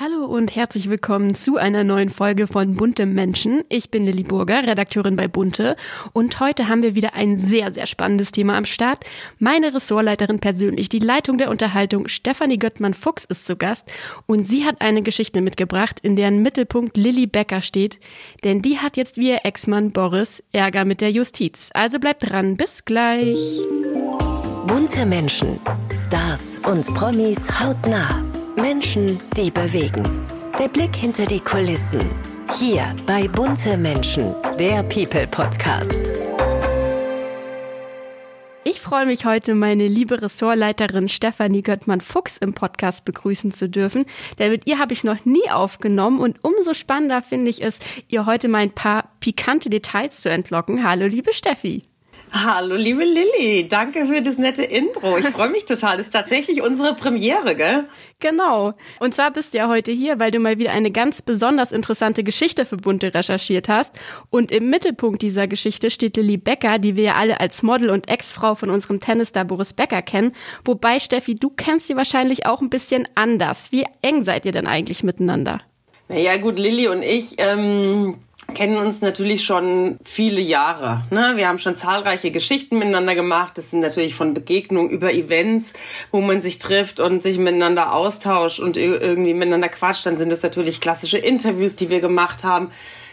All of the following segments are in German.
Hallo und herzlich willkommen zu einer neuen Folge von Bunte Menschen. Ich bin Lilly Burger, Redakteurin bei Bunte und heute haben wir wieder ein sehr, sehr spannendes Thema am Start. Meine Ressortleiterin persönlich, die Leitung der Unterhaltung, Stefanie Göttmann-Fuchs ist zu Gast und sie hat eine Geschichte mitgebracht, in deren Mittelpunkt Lilly Becker steht, denn die hat jetzt wie ihr Ex-Mann Boris Ärger mit der Justiz. Also bleibt dran, bis gleich. Bunte Menschen, Stars und Promis hautnah. Menschen, die bewegen. Der Blick hinter die Kulissen. Hier bei Bunte Menschen, der People Podcast. Ich freue mich heute, meine liebe Ressortleiterin Stefanie Göttmann-Fuchs im Podcast begrüßen zu dürfen. Denn mit ihr habe ich noch nie aufgenommen und umso spannender finde ich es, ihr heute mal ein paar pikante Details zu entlocken. Hallo, liebe Steffi. Hallo, liebe Lilly. Danke für das nette Intro. Ich freue mich total. Das ist tatsächlich unsere Premiere, gell? Genau. Und zwar bist du ja heute hier, weil du mal wieder eine ganz besonders interessante Geschichte für Bunte recherchiert hast. Und im Mittelpunkt dieser Geschichte steht Lilly Becker, die wir ja alle als Model und Ex-Frau von unserem Tennisstar Boris Becker kennen. Wobei, Steffi, du kennst sie wahrscheinlich auch ein bisschen anders. Wie eng seid ihr denn eigentlich miteinander? Naja, gut, Lilly und ich, ähm kennen uns natürlich schon viele Jahre. Ne? Wir haben schon zahlreiche Geschichten miteinander gemacht. Das sind natürlich von Begegnungen über Events, wo man sich trifft und sich miteinander austauscht und irgendwie miteinander quatscht. Dann sind das natürlich klassische Interviews, die wir gemacht haben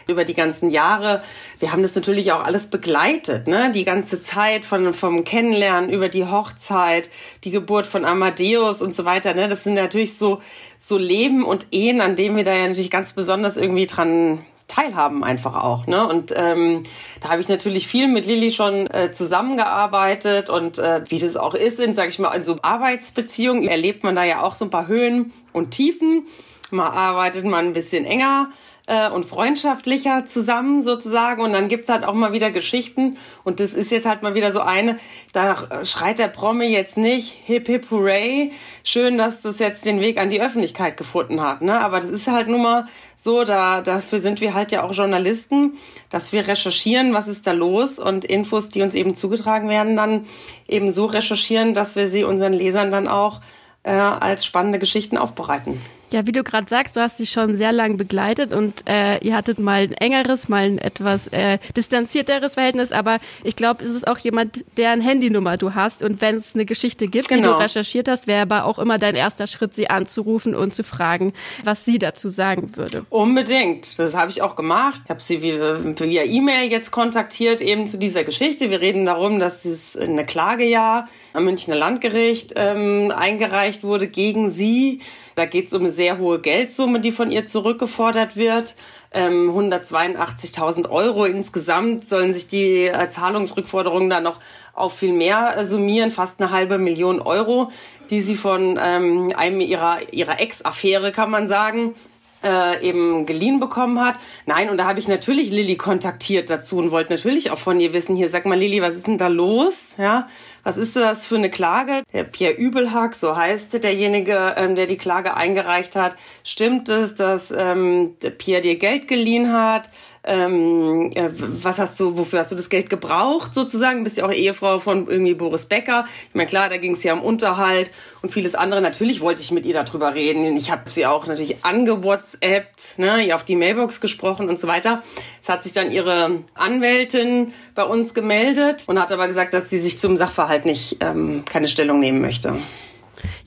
über die ganzen Jahre. Wir haben das natürlich auch alles begleitet, ne? Die ganze Zeit von vom Kennenlernen über die Hochzeit, die Geburt von Amadeus und so weiter, ne? Das sind natürlich so so Leben und Ehen, an denen wir da ja natürlich ganz besonders irgendwie dran teilhaben einfach auch. Ne? Und ähm, da habe ich natürlich viel mit Lilly schon äh, zusammengearbeitet und äh, wie das auch ist, in, sag ich mal, in so Arbeitsbeziehungen erlebt man da ja auch so ein paar Höhen und Tiefen. Mal arbeitet man ein bisschen enger äh, und freundschaftlicher zusammen sozusagen. Und dann gibt's halt auch mal wieder Geschichten. Und das ist jetzt halt mal wieder so eine, da schreit der Promi jetzt nicht hip hip hooray, schön, dass das jetzt den Weg an die Öffentlichkeit gefunden hat. Ne? Aber das ist halt nun mal so, da, dafür sind wir halt ja auch Journalisten, dass wir recherchieren, was ist da los und Infos, die uns eben zugetragen werden, dann eben so recherchieren, dass wir sie unseren Lesern dann auch äh, als spannende Geschichten aufbereiten. Ja, wie du gerade sagst, du hast sie schon sehr lang begleitet und äh, ihr hattet mal ein engeres, mal ein etwas äh, distanzierteres Verhältnis, aber ich glaube, es ist auch jemand, deren Handynummer du hast und wenn es eine Geschichte gibt, genau. die du genau. recherchiert hast, wäre aber auch immer dein erster Schritt, sie anzurufen und zu fragen, was sie dazu sagen würde. Unbedingt, das habe ich auch gemacht. Ich habe sie via E-Mail jetzt kontaktiert, eben zu dieser Geschichte. Wir reden darum, dass es eine Klage ja am Münchner Landgericht ähm, eingereicht wurde gegen sie da geht es um eine sehr hohe Geldsumme, die von ihr zurückgefordert wird. Ähm, 182.000 Euro insgesamt sollen sich die äh, Zahlungsrückforderungen dann noch auf viel mehr äh, summieren, fast eine halbe Million Euro, die sie von ähm, einem ihrer, ihrer Ex-Affäre, kann man sagen, äh, eben geliehen bekommen hat. Nein, und da habe ich natürlich Lilly kontaktiert dazu und wollte natürlich auch von ihr wissen, hier, sag mal Lilly, was ist denn da los? Ja, was ist das für eine Klage? Der Pierre Übelhack, so heißt derjenige, ähm, der die Klage eingereicht hat. Stimmt es, dass ähm, Pierre dir Geld geliehen hat? Ähm, äh, was hast du, wofür hast du das Geld gebraucht sozusagen? Bist ja auch Ehefrau von irgendwie Boris Becker. Ich meine, klar, da ging es ja um Unterhalt und vieles andere. Natürlich wollte ich mit ihr darüber reden. Ich habe sie auch natürlich angewhatsappt, ne, ihr auf die Mailbox gesprochen und so weiter. Es hat sich dann ihre Anwältin bei uns gemeldet und hat aber gesagt, dass sie sich zum Sachverhalt nicht ähm, keine Stellung nehmen möchte.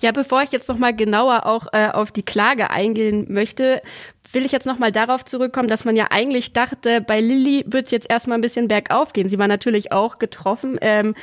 Ja, bevor ich jetzt noch mal genauer auch äh, auf die Klage eingehen möchte, will ich jetzt nochmal darauf zurückkommen, dass man ja eigentlich dachte, bei Lilly wird es jetzt erstmal ein bisschen bergauf gehen. Sie war natürlich auch getroffen. Ähm,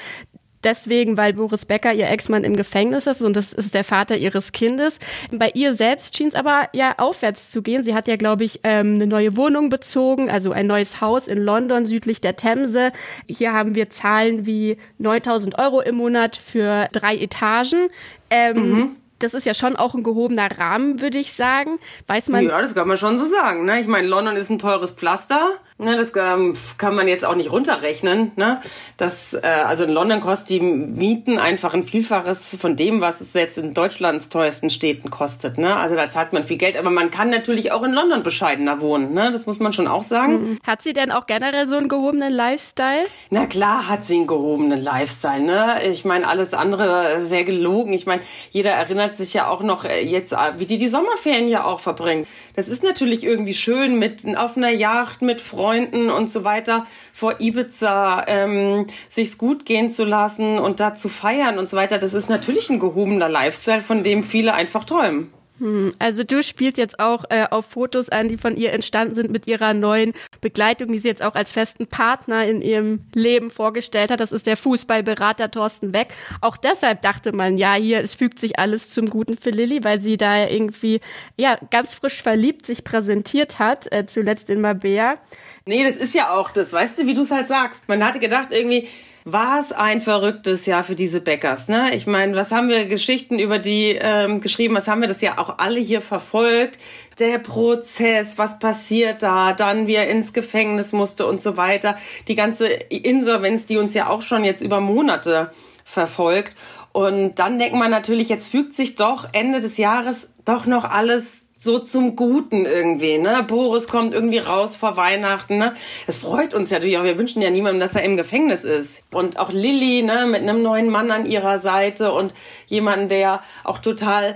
deswegen, weil Boris Becker, ihr Ex-Mann, im Gefängnis ist und das ist der Vater ihres Kindes. Bei ihr selbst schien es aber ja aufwärts zu gehen. Sie hat ja, glaube ich, ähm, eine neue Wohnung bezogen, also ein neues Haus in London südlich der Themse. Hier haben wir Zahlen wie 9000 Euro im Monat für drei Etagen. Ähm, mhm das ist ja schon auch ein gehobener Rahmen, würde ich sagen. Weiß man. Ja, das kann man schon so sagen. Ne? Ich meine, London ist ein teures Pflaster. Ne? Das ähm, kann man jetzt auch nicht runterrechnen. Ne? Das, äh, also in London kostet die Mieten einfach ein Vielfaches von dem, was es selbst in Deutschlands teuersten Städten kostet. Ne? Also da zahlt man viel Geld. Aber man kann natürlich auch in London bescheidener wohnen. Ne? Das muss man schon auch sagen. Mhm. Hat sie denn auch generell so einen gehobenen Lifestyle? Na klar hat sie einen gehobenen Lifestyle. Ne? Ich meine, alles andere wäre gelogen. Ich meine, jeder erinnert sich ja auch noch äh, jetzt, äh, wie die die Sommerferien ja auch verbringt. Das ist natürlich irgendwie schön mit auf einer Yacht mit Freunden und so weiter vor Ibiza ähm, sich's gut gehen zu lassen und da zu feiern und so weiter. Das ist natürlich ein gehobener Lifestyle, von dem viele einfach träumen. Hm, also du spielst jetzt auch äh, auf Fotos an, die von ihr entstanden sind mit ihrer neuen Begleitung, die sie jetzt auch als festen Partner in ihrem Leben vorgestellt hat. Das ist der Fußballberater Thorsten Beck. Auch deshalb dachte man, ja, hier, es fügt sich alles zum Guten für Lilly, weil sie da irgendwie ja ganz frisch verliebt sich präsentiert hat, äh, zuletzt in Mabea. Nee, das ist ja auch das, weißt du, wie du es halt sagst. Man hatte gedacht irgendwie, was ein verrücktes Jahr für diese Bäckers. Ne? Ich meine, was haben wir Geschichten über die ähm, geschrieben? Was haben wir das ja auch alle hier verfolgt? Der Prozess, was passiert da? Dann wie er ins Gefängnis musste und so weiter. Die ganze Insolvenz, die uns ja auch schon jetzt über Monate verfolgt. Und dann denkt man natürlich, jetzt fügt sich doch Ende des Jahres doch noch alles so zum Guten irgendwie, ne? Boris kommt irgendwie raus vor Weihnachten, ne? Es freut uns ja natürlich auch. Wir wünschen ja niemandem, dass er im Gefängnis ist. Und auch Lilly, ne? Mit einem neuen Mann an ihrer Seite und jemanden, der auch total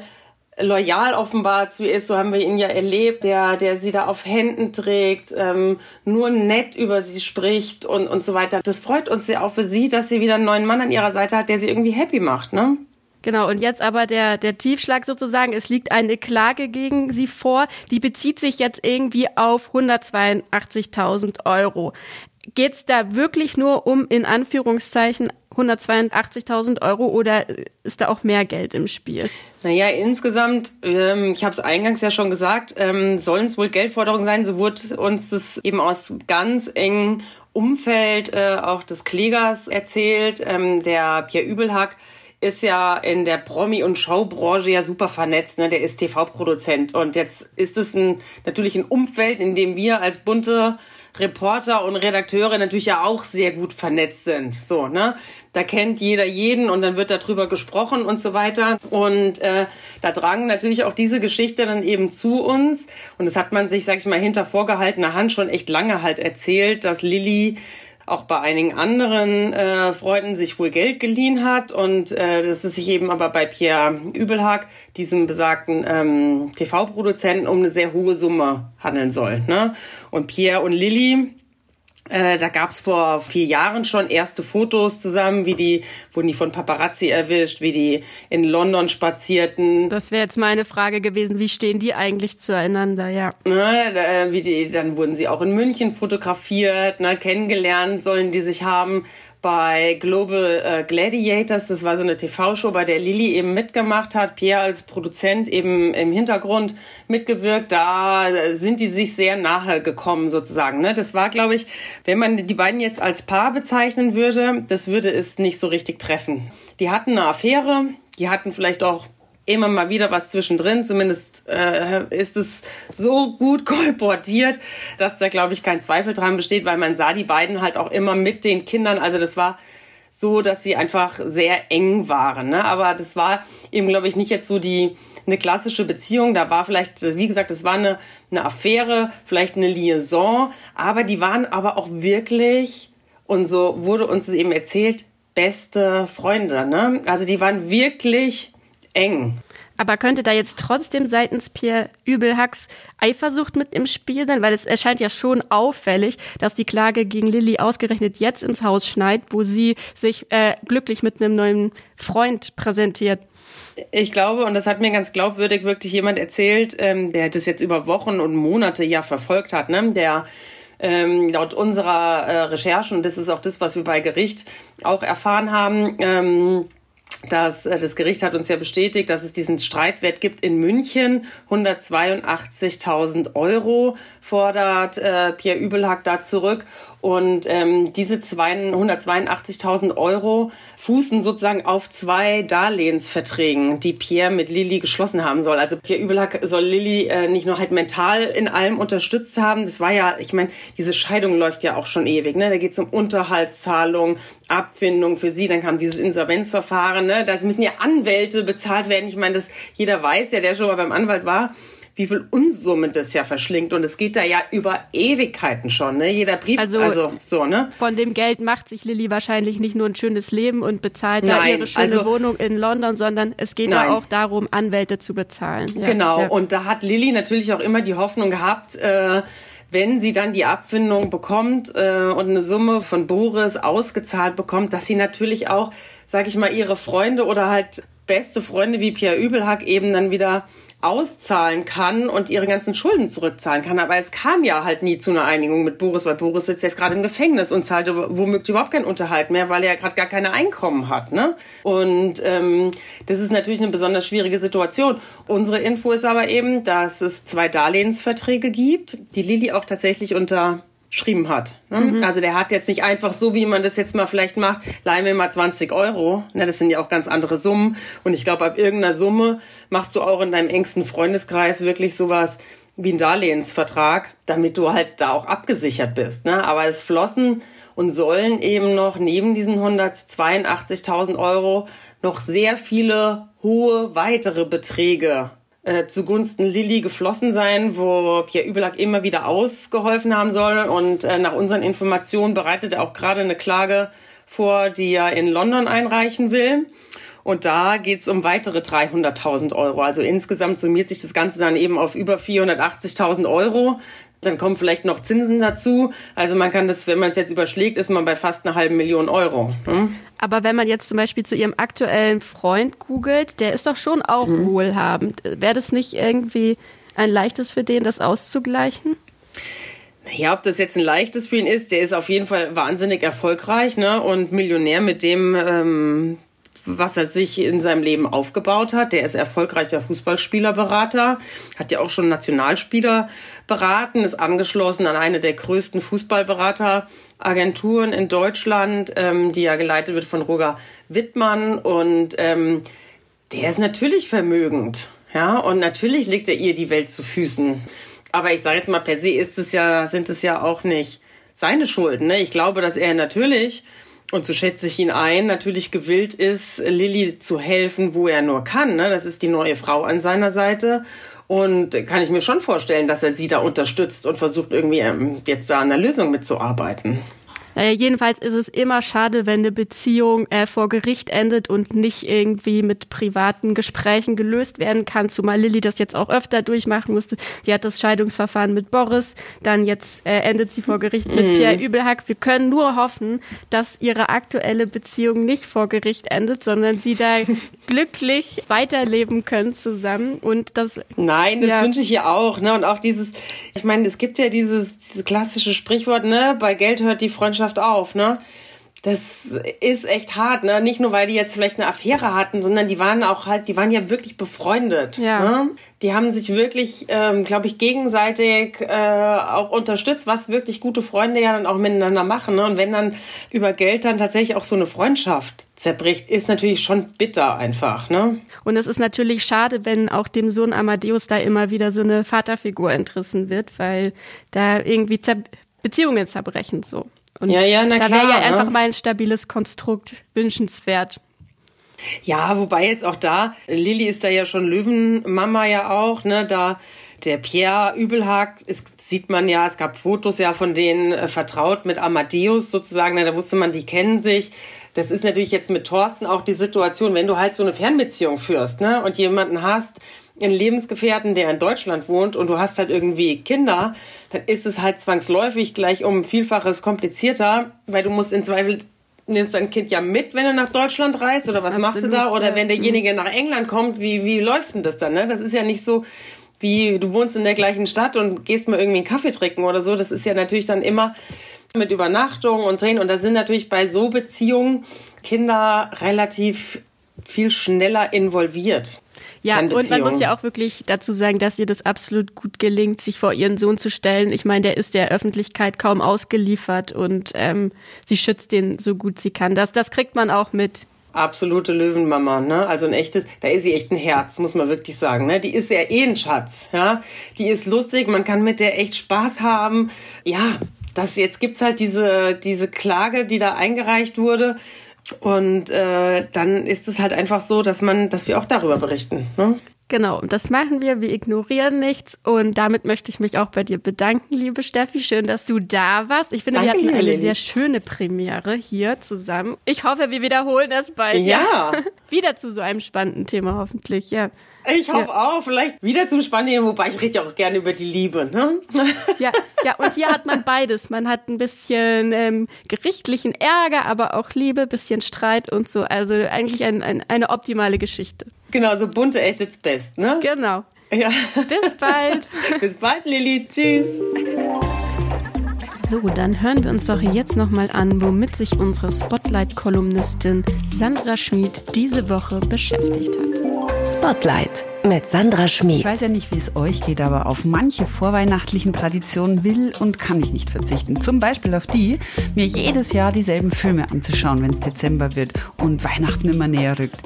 loyal offenbar zu ihr ist, so haben wir ihn ja erlebt, der, der sie da auf Händen trägt, ähm, nur nett über sie spricht und, und so weiter. Das freut uns ja auch für sie, dass sie wieder einen neuen Mann an ihrer Seite hat, der sie irgendwie happy macht, ne? Genau, und jetzt aber der, der Tiefschlag sozusagen. Es liegt eine Klage gegen sie vor. Die bezieht sich jetzt irgendwie auf 182.000 Euro. Geht es da wirklich nur um, in Anführungszeichen, 182.000 Euro oder ist da auch mehr Geld im Spiel? Naja, insgesamt, ähm, ich habe es eingangs ja schon gesagt, ähm, sollen es wohl Geldforderungen sein. So wurde uns das eben aus ganz engen Umfeld äh, auch des Klägers erzählt. Ähm, der Pierre Übelhack ist ja in der Promi- und Showbranche ja super vernetzt. Ne? Der ist TV-Produzent. Und jetzt ist es ein, natürlich ein Umfeld, in dem wir als bunte Reporter und Redakteure natürlich ja auch sehr gut vernetzt sind. So, ne? Da kennt jeder jeden und dann wird darüber gesprochen und so weiter. Und äh, da drang natürlich auch diese Geschichte dann eben zu uns. Und das hat man sich, sag ich mal, hinter vorgehaltener Hand schon echt lange halt erzählt, dass Lilly auch bei einigen anderen äh, Freunden sich wohl Geld geliehen hat und äh, dass es sich eben aber bei Pierre Übelhag, diesem besagten ähm, TV-Produzenten, um eine sehr hohe Summe handeln soll. Ne? Und Pierre und Lilly äh, da gab's vor vier Jahren schon erste Fotos zusammen, wie die, wurden die von Paparazzi erwischt, wie die in London spazierten. Das wäre jetzt meine Frage gewesen, wie stehen die eigentlich zueinander, ja. Ne, äh, wie die, dann wurden sie auch in München fotografiert, ne, kennengelernt sollen die sich haben bei Global äh, Gladiators. Das war so eine TV-Show, bei der Lilly eben mitgemacht hat. Pierre als Produzent eben im Hintergrund mitgewirkt. Da sind die sich sehr nahe gekommen sozusagen. Ne? Das war, glaube ich, wenn man die beiden jetzt als Paar bezeichnen würde, das würde es nicht so richtig treffen. Die hatten eine Affäre. Die hatten vielleicht auch immer mal wieder was zwischendrin. Zumindest äh, ist es so gut kolportiert, dass da, glaube ich, kein Zweifel dran besteht, weil man sah die beiden halt auch immer mit den Kindern. Also das war so, dass sie einfach sehr eng waren. Ne? Aber das war eben, glaube ich, nicht jetzt so die eine klassische Beziehung. Da war vielleicht, wie gesagt, das war eine, eine Affäre, vielleicht eine Liaison, aber die waren aber auch wirklich, und so wurde uns eben erzählt, beste Freunde. Ne? Also die waren wirklich eng. Aber könnte da jetzt trotzdem seitens Pierre Übelhacks Eifersucht mit im Spiel sein? Weil es erscheint ja schon auffällig, dass die Klage gegen Lilly ausgerechnet jetzt ins Haus schneit, wo sie sich äh, glücklich mit einem neuen Freund präsentiert. Ich glaube, und das hat mir ganz glaubwürdig wirklich jemand erzählt, ähm, der das jetzt über Wochen und Monate ja verfolgt hat, ne? der ähm, laut unserer äh, Recherchen, und das ist auch das, was wir bei Gericht auch erfahren haben, ähm, das, äh, das Gericht hat uns ja bestätigt, dass es diesen Streitwert gibt in München. 182.000 Euro fordert äh, Pierre Übelhack da zurück. Und ähm, diese 182.000 Euro fußen sozusagen auf zwei Darlehensverträgen, die Pierre mit Lilly geschlossen haben soll. Also Pierre Übelhack soll Lilly äh, nicht nur halt mental in allem unterstützt haben. Das war ja, ich meine, diese Scheidung läuft ja auch schon ewig. Ne? Da geht es um Unterhaltszahlung, Abfindung für sie. Dann kam dieses Insolvenzverfahren. Ne? Da müssen ja Anwälte bezahlt werden. Ich meine, das jeder weiß ja, der schon mal beim Anwalt war wie viel Unsummen das ja verschlingt. Und es geht da ja über Ewigkeiten schon, ne? Jeder Brief, also, also so, ne? Von dem Geld macht sich Lilly wahrscheinlich nicht nur ein schönes Leben und bezahlt nein, da ihre schöne also, Wohnung in London, sondern es geht ja auch darum, Anwälte zu bezahlen. Ja, genau. Ja. Und da hat Lilly natürlich auch immer die Hoffnung gehabt, äh, wenn sie dann die Abfindung bekommt äh, und eine Summe von Boris ausgezahlt bekommt, dass sie natürlich auch, sag ich mal, ihre Freunde oder halt beste Freunde wie Pierre Übelhack eben dann wieder auszahlen kann und ihre ganzen Schulden zurückzahlen kann. Aber es kam ja halt nie zu einer Einigung mit Boris, weil Boris sitzt jetzt gerade im Gefängnis und zahlt womöglich überhaupt keinen Unterhalt mehr, weil er ja gerade gar keine Einkommen hat. Ne? Und ähm, das ist natürlich eine besonders schwierige Situation. Unsere Info ist aber eben, dass es zwei Darlehensverträge gibt, die Lilly auch tatsächlich unter geschrieben hat. Ne? Mhm. Also der hat jetzt nicht einfach so, wie man das jetzt mal vielleicht macht, leih mir mal 20 Euro. Ne, das sind ja auch ganz andere Summen. Und ich glaube, ab irgendeiner Summe machst du auch in deinem engsten Freundeskreis wirklich sowas wie einen Darlehensvertrag, damit du halt da auch abgesichert bist. Ne? Aber es flossen und sollen eben noch neben diesen 182.000 Euro noch sehr viele hohe weitere Beträge äh, zugunsten Lilly geflossen sein, wo Pierre Übelack immer wieder ausgeholfen haben soll. Und äh, nach unseren Informationen bereitet er auch gerade eine Klage vor, die er in London einreichen will. Und da geht's um weitere 300.000 Euro. Also insgesamt summiert sich das Ganze dann eben auf über 480.000 Euro. Dann kommen vielleicht noch Zinsen dazu. Also man kann das, wenn man es jetzt überschlägt, ist man bei fast einer halben Million Euro. Hm? Aber wenn man jetzt zum Beispiel zu ihrem aktuellen Freund googelt, der ist doch schon auch mhm. wohlhabend. Wäre das nicht irgendwie ein leichtes für den, das auszugleichen? Ja, ob das jetzt ein leichtes für ihn ist, der ist auf jeden Fall wahnsinnig erfolgreich ne? und Millionär mit dem, ähm, was er sich in seinem Leben aufgebaut hat. Der ist erfolgreicher Fußballspielerberater, hat ja auch schon Nationalspieler beraten, ist angeschlossen an eine der größten Fußballberateragenturen in Deutschland, ähm, die ja geleitet wird von Roger Wittmann und ähm, der ist natürlich vermögend. Ja, und natürlich legt er ihr die Welt zu Füßen. Aber ich sage jetzt mal, per se ist es ja, sind es ja auch nicht seine Schulden. Ne? Ich glaube, dass er natürlich und so schätze ich ihn ein, natürlich gewillt ist, Lilly zu helfen, wo er nur kann. Ne? Das ist die neue Frau an seiner Seite. Und kann ich mir schon vorstellen, dass er sie da unterstützt und versucht irgendwie ähm, jetzt da an der Lösung mitzuarbeiten. Naja, jedenfalls ist es immer schade, wenn eine Beziehung äh, vor Gericht endet und nicht irgendwie mit privaten Gesprächen gelöst werden kann, zumal Lilly das jetzt auch öfter durchmachen musste. Sie hat das Scheidungsverfahren mit Boris, dann jetzt äh, endet sie vor Gericht mit mm. Pierre Übelhack. Wir können nur hoffen, dass ihre aktuelle Beziehung nicht vor Gericht endet, sondern sie da glücklich weiterleben können zusammen und das Nein, das ja. wünsche ich ihr auch, ne? Und auch dieses ich meine, es gibt ja dieses, dieses klassische Sprichwort, ne, bei Geld hört die Freundschaft Freundschaft auf, ne? Das ist echt hart, ne? Nicht nur, weil die jetzt vielleicht eine Affäre hatten, sondern die waren auch halt, die waren ja wirklich befreundet. Ja. Ne? Die haben sich wirklich, ähm, glaube ich, gegenseitig äh, auch unterstützt, was wirklich gute Freunde ja dann auch miteinander machen. Ne? Und wenn dann über Geld dann tatsächlich auch so eine Freundschaft zerbricht, ist natürlich schon bitter einfach. Ne? Und es ist natürlich schade, wenn auch dem Sohn Amadeus da immer wieder so eine Vaterfigur entrissen wird, weil da irgendwie Zer Beziehungen zerbrechen so. Und ja, ja, na da wäre ja einfach ne? mal ein stabiles Konstrukt wünschenswert. Ja, wobei jetzt auch da, Lilly ist da ja schon Löwenmama ja auch, ne, da der Pierre Übelhag, es sieht man ja, es gab Fotos ja von denen äh, vertraut mit Amadeus sozusagen, ne, da wusste man, die kennen sich. Das ist natürlich jetzt mit Thorsten auch die Situation, wenn du halt so eine Fernbeziehung führst, ne, und jemanden hast, einen Lebensgefährten, der in Deutschland wohnt und du hast halt irgendwie Kinder, dann ist es halt zwangsläufig gleich um Vielfaches komplizierter, weil du musst in Zweifel nimmst dein Kind ja mit, wenn du nach Deutschland reist oder was Absolut, machst du da? Oder ja. wenn derjenige nach England kommt, wie, wie läuft denn das dann? Ne? Das ist ja nicht so, wie du wohnst in der gleichen Stadt und gehst mal irgendwie einen Kaffee trinken oder so. Das ist ja natürlich dann immer mit Übernachtung und Drehen. Und da sind natürlich bei so Beziehungen Kinder relativ viel schneller involviert. Ja, und man muss ja auch wirklich dazu sagen, dass ihr das absolut gut gelingt, sich vor ihren Sohn zu stellen. Ich meine, der ist der Öffentlichkeit kaum ausgeliefert und ähm, sie schützt den so gut sie kann. Das, das kriegt man auch mit. Absolute Löwenmama, ne? Also ein echtes, da ist sie echt ein Herz, muss man wirklich sagen, ne? Die ist ja eh ein Schatz, ja? Die ist lustig, man kann mit der echt Spaß haben. Ja, das jetzt gibt's halt diese diese Klage, die da eingereicht wurde und äh, dann ist es halt einfach so, dass man, dass wir auch darüber berichten. Ne? Genau, das machen wir. Wir ignorieren nichts. Und damit möchte ich mich auch bei dir bedanken, liebe Steffi. Schön, dass du da warst. Ich finde, Danke, wir hatten eine sehr schöne Premiere hier zusammen. Ich hoffe, wir wiederholen das bald. Ja. Wieder zu so einem spannenden Thema, hoffentlich. Ja. Ich hoffe auch, vielleicht wieder zum Spannenden, wobei ich rede auch gerne über die Liebe. Ne? Ja, ja, und hier hat man beides. Man hat ein bisschen ähm, gerichtlichen Ärger, aber auch Liebe, bisschen Streit und so. Also eigentlich ein, ein, eine optimale Geschichte. Genau, so bunte echt jetzt best, ne? Genau. Ja. Bis bald. Bis bald, Lilly. Tschüss. So, dann hören wir uns doch jetzt nochmal an, womit sich unsere Spotlight-Kolumnistin Sandra Schmid diese Woche beschäftigt hat. Spotlight mit Sandra Schmid. Ich weiß ja nicht, wie es euch geht, aber auf manche vorweihnachtlichen Traditionen will und kann ich nicht verzichten. Zum Beispiel auf die, mir jedes Jahr dieselben Filme anzuschauen, wenn es Dezember wird und Weihnachten immer näher rückt.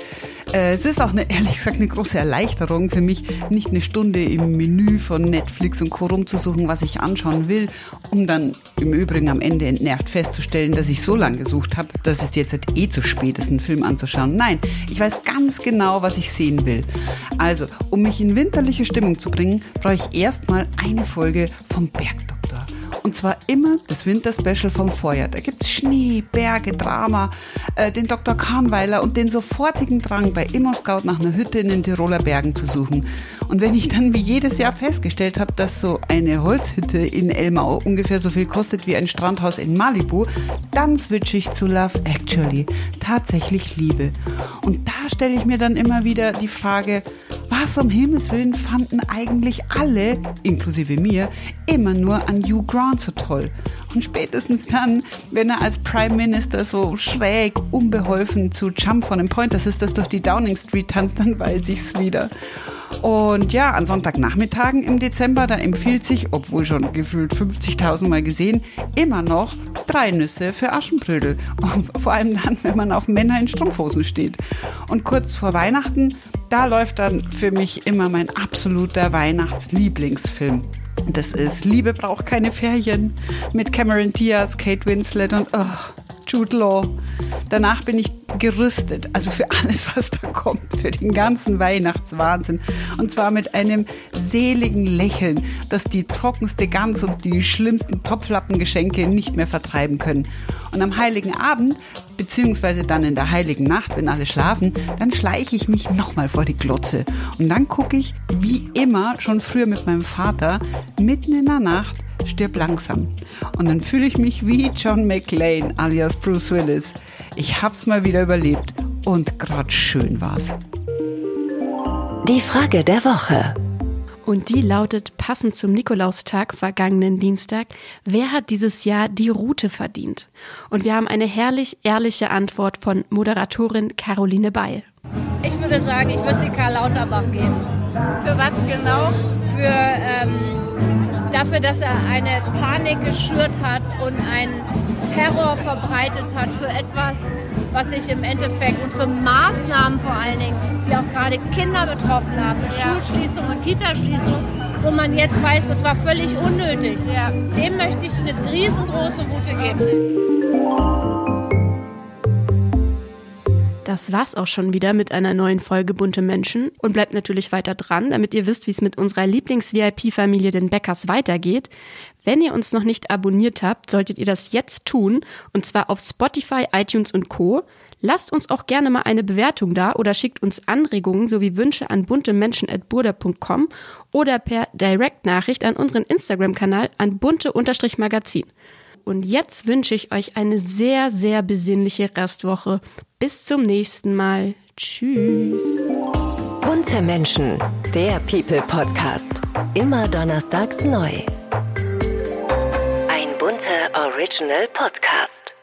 Äh, Es ist auch eine, ehrlich gesagt eine große Erleichterung für mich, nicht eine Stunde im Menü von Netflix und Co. rumzusuchen, was ich anschauen will, um dann im Übrigen am Ende entnervt festzustellen, dass ich so lange gesucht habe, dass es jetzt eh zu spät ist, einen Film anzuschauen. Nein, ich weiß ganz genau, was ich sehen will. Also, um mich in winterliche Stimmung zu bringen, brauche ich erstmal eine Folge vom Bergdoktor. Und zwar immer das Winterspecial vom Vorjahr. Da gibt's Schnee, Berge, Drama, äh, den Dr. Kahnweiler und den sofortigen Drang, bei ImmoScout nach einer Hütte in den Tiroler Bergen zu suchen. Und wenn ich dann wie jedes Jahr festgestellt habe, dass so eine Holzhütte in Elmau ungefähr so viel kostet wie ein Strandhaus in Malibu, dann switche ich zu Love Actually. Tatsächlich Liebe. Und da stelle ich mir dann immer wieder die Frage, was um Himmels Willen fanden eigentlich alle, inklusive mir, immer nur an Hugh Grant so toll? Und spätestens dann, wenn er als Prime Minister so schräg, unbeholfen zu Jump von dem Point Sisters durch die Downing Street tanzt, dann weiß ich's wieder. Und ja, an Sonntagnachmittagen im Dezember, da empfiehlt sich, obwohl schon gefühlt 50.000 Mal gesehen, immer noch drei Nüsse für Aschenbrödel. Und vor allem dann, wenn man auf Männer in Strumpfhosen steht. Und kurz vor Weihnachten, da läuft dann für mich immer mein absoluter Weihnachtslieblingsfilm. Das ist Liebe braucht keine Ferien. Mit Cameron Diaz, Kate Winslet und oh, Jude Law. Danach bin ich gerüstet, also für alles, was da kommt, für den ganzen Weihnachtswahnsinn. Und zwar mit einem seligen Lächeln, das die trockenste Gans und die schlimmsten Topflappengeschenke nicht mehr vertreiben können. Und am heiligen Abend, beziehungsweise dann in der heiligen Nacht, wenn alle schlafen, dann schleiche ich mich nochmal vor die Glotze. Und dann gucke ich, wie immer, schon früher mit meinem Vater, mitten in der Nacht, stirb langsam. Und dann fühle ich mich wie John McClane alias Bruce Willis. Ich hab's mal wieder überlebt und grad schön war's. Die Frage der Woche. Und die lautet passend zum Nikolaustag vergangenen Dienstag, wer hat dieses Jahr die Route verdient? Und wir haben eine herrlich ehrliche Antwort von Moderatorin Caroline Beil. Ich würde sagen, ich würde sie Karl Lauterbach geben. Für was genau? Für, ähm, dafür, dass er eine Panik geschürt hat und einen Terror verbreitet hat für etwas, was sich im Endeffekt und für Maßnahmen vor allen Dingen, die auch gerade Kinder betroffen haben, mit Schulschließung und Kitaschließung, wo man jetzt weiß, das war völlig unnötig. Dem möchte ich eine riesengroße Route geben. Das war's auch schon wieder mit einer neuen Folge Bunte Menschen und bleibt natürlich weiter dran, damit ihr wisst, wie es mit unserer Lieblings-VIP-Familie den Bäckers weitergeht. Wenn ihr uns noch nicht abonniert habt, solltet ihr das jetzt tun und zwar auf Spotify, iTunes und Co. Lasst uns auch gerne mal eine Bewertung da oder schickt uns Anregungen sowie Wünsche an buntemenschen@burda.com oder per Direktnachricht an unseren Instagram-Kanal an bunte-magazin. Und jetzt wünsche ich euch eine sehr, sehr besinnliche Restwoche. Bis zum nächsten Mal. Tschüss. Bunte Menschen, der People Podcast. Immer donnerstags neu. Ein bunter Original Podcast.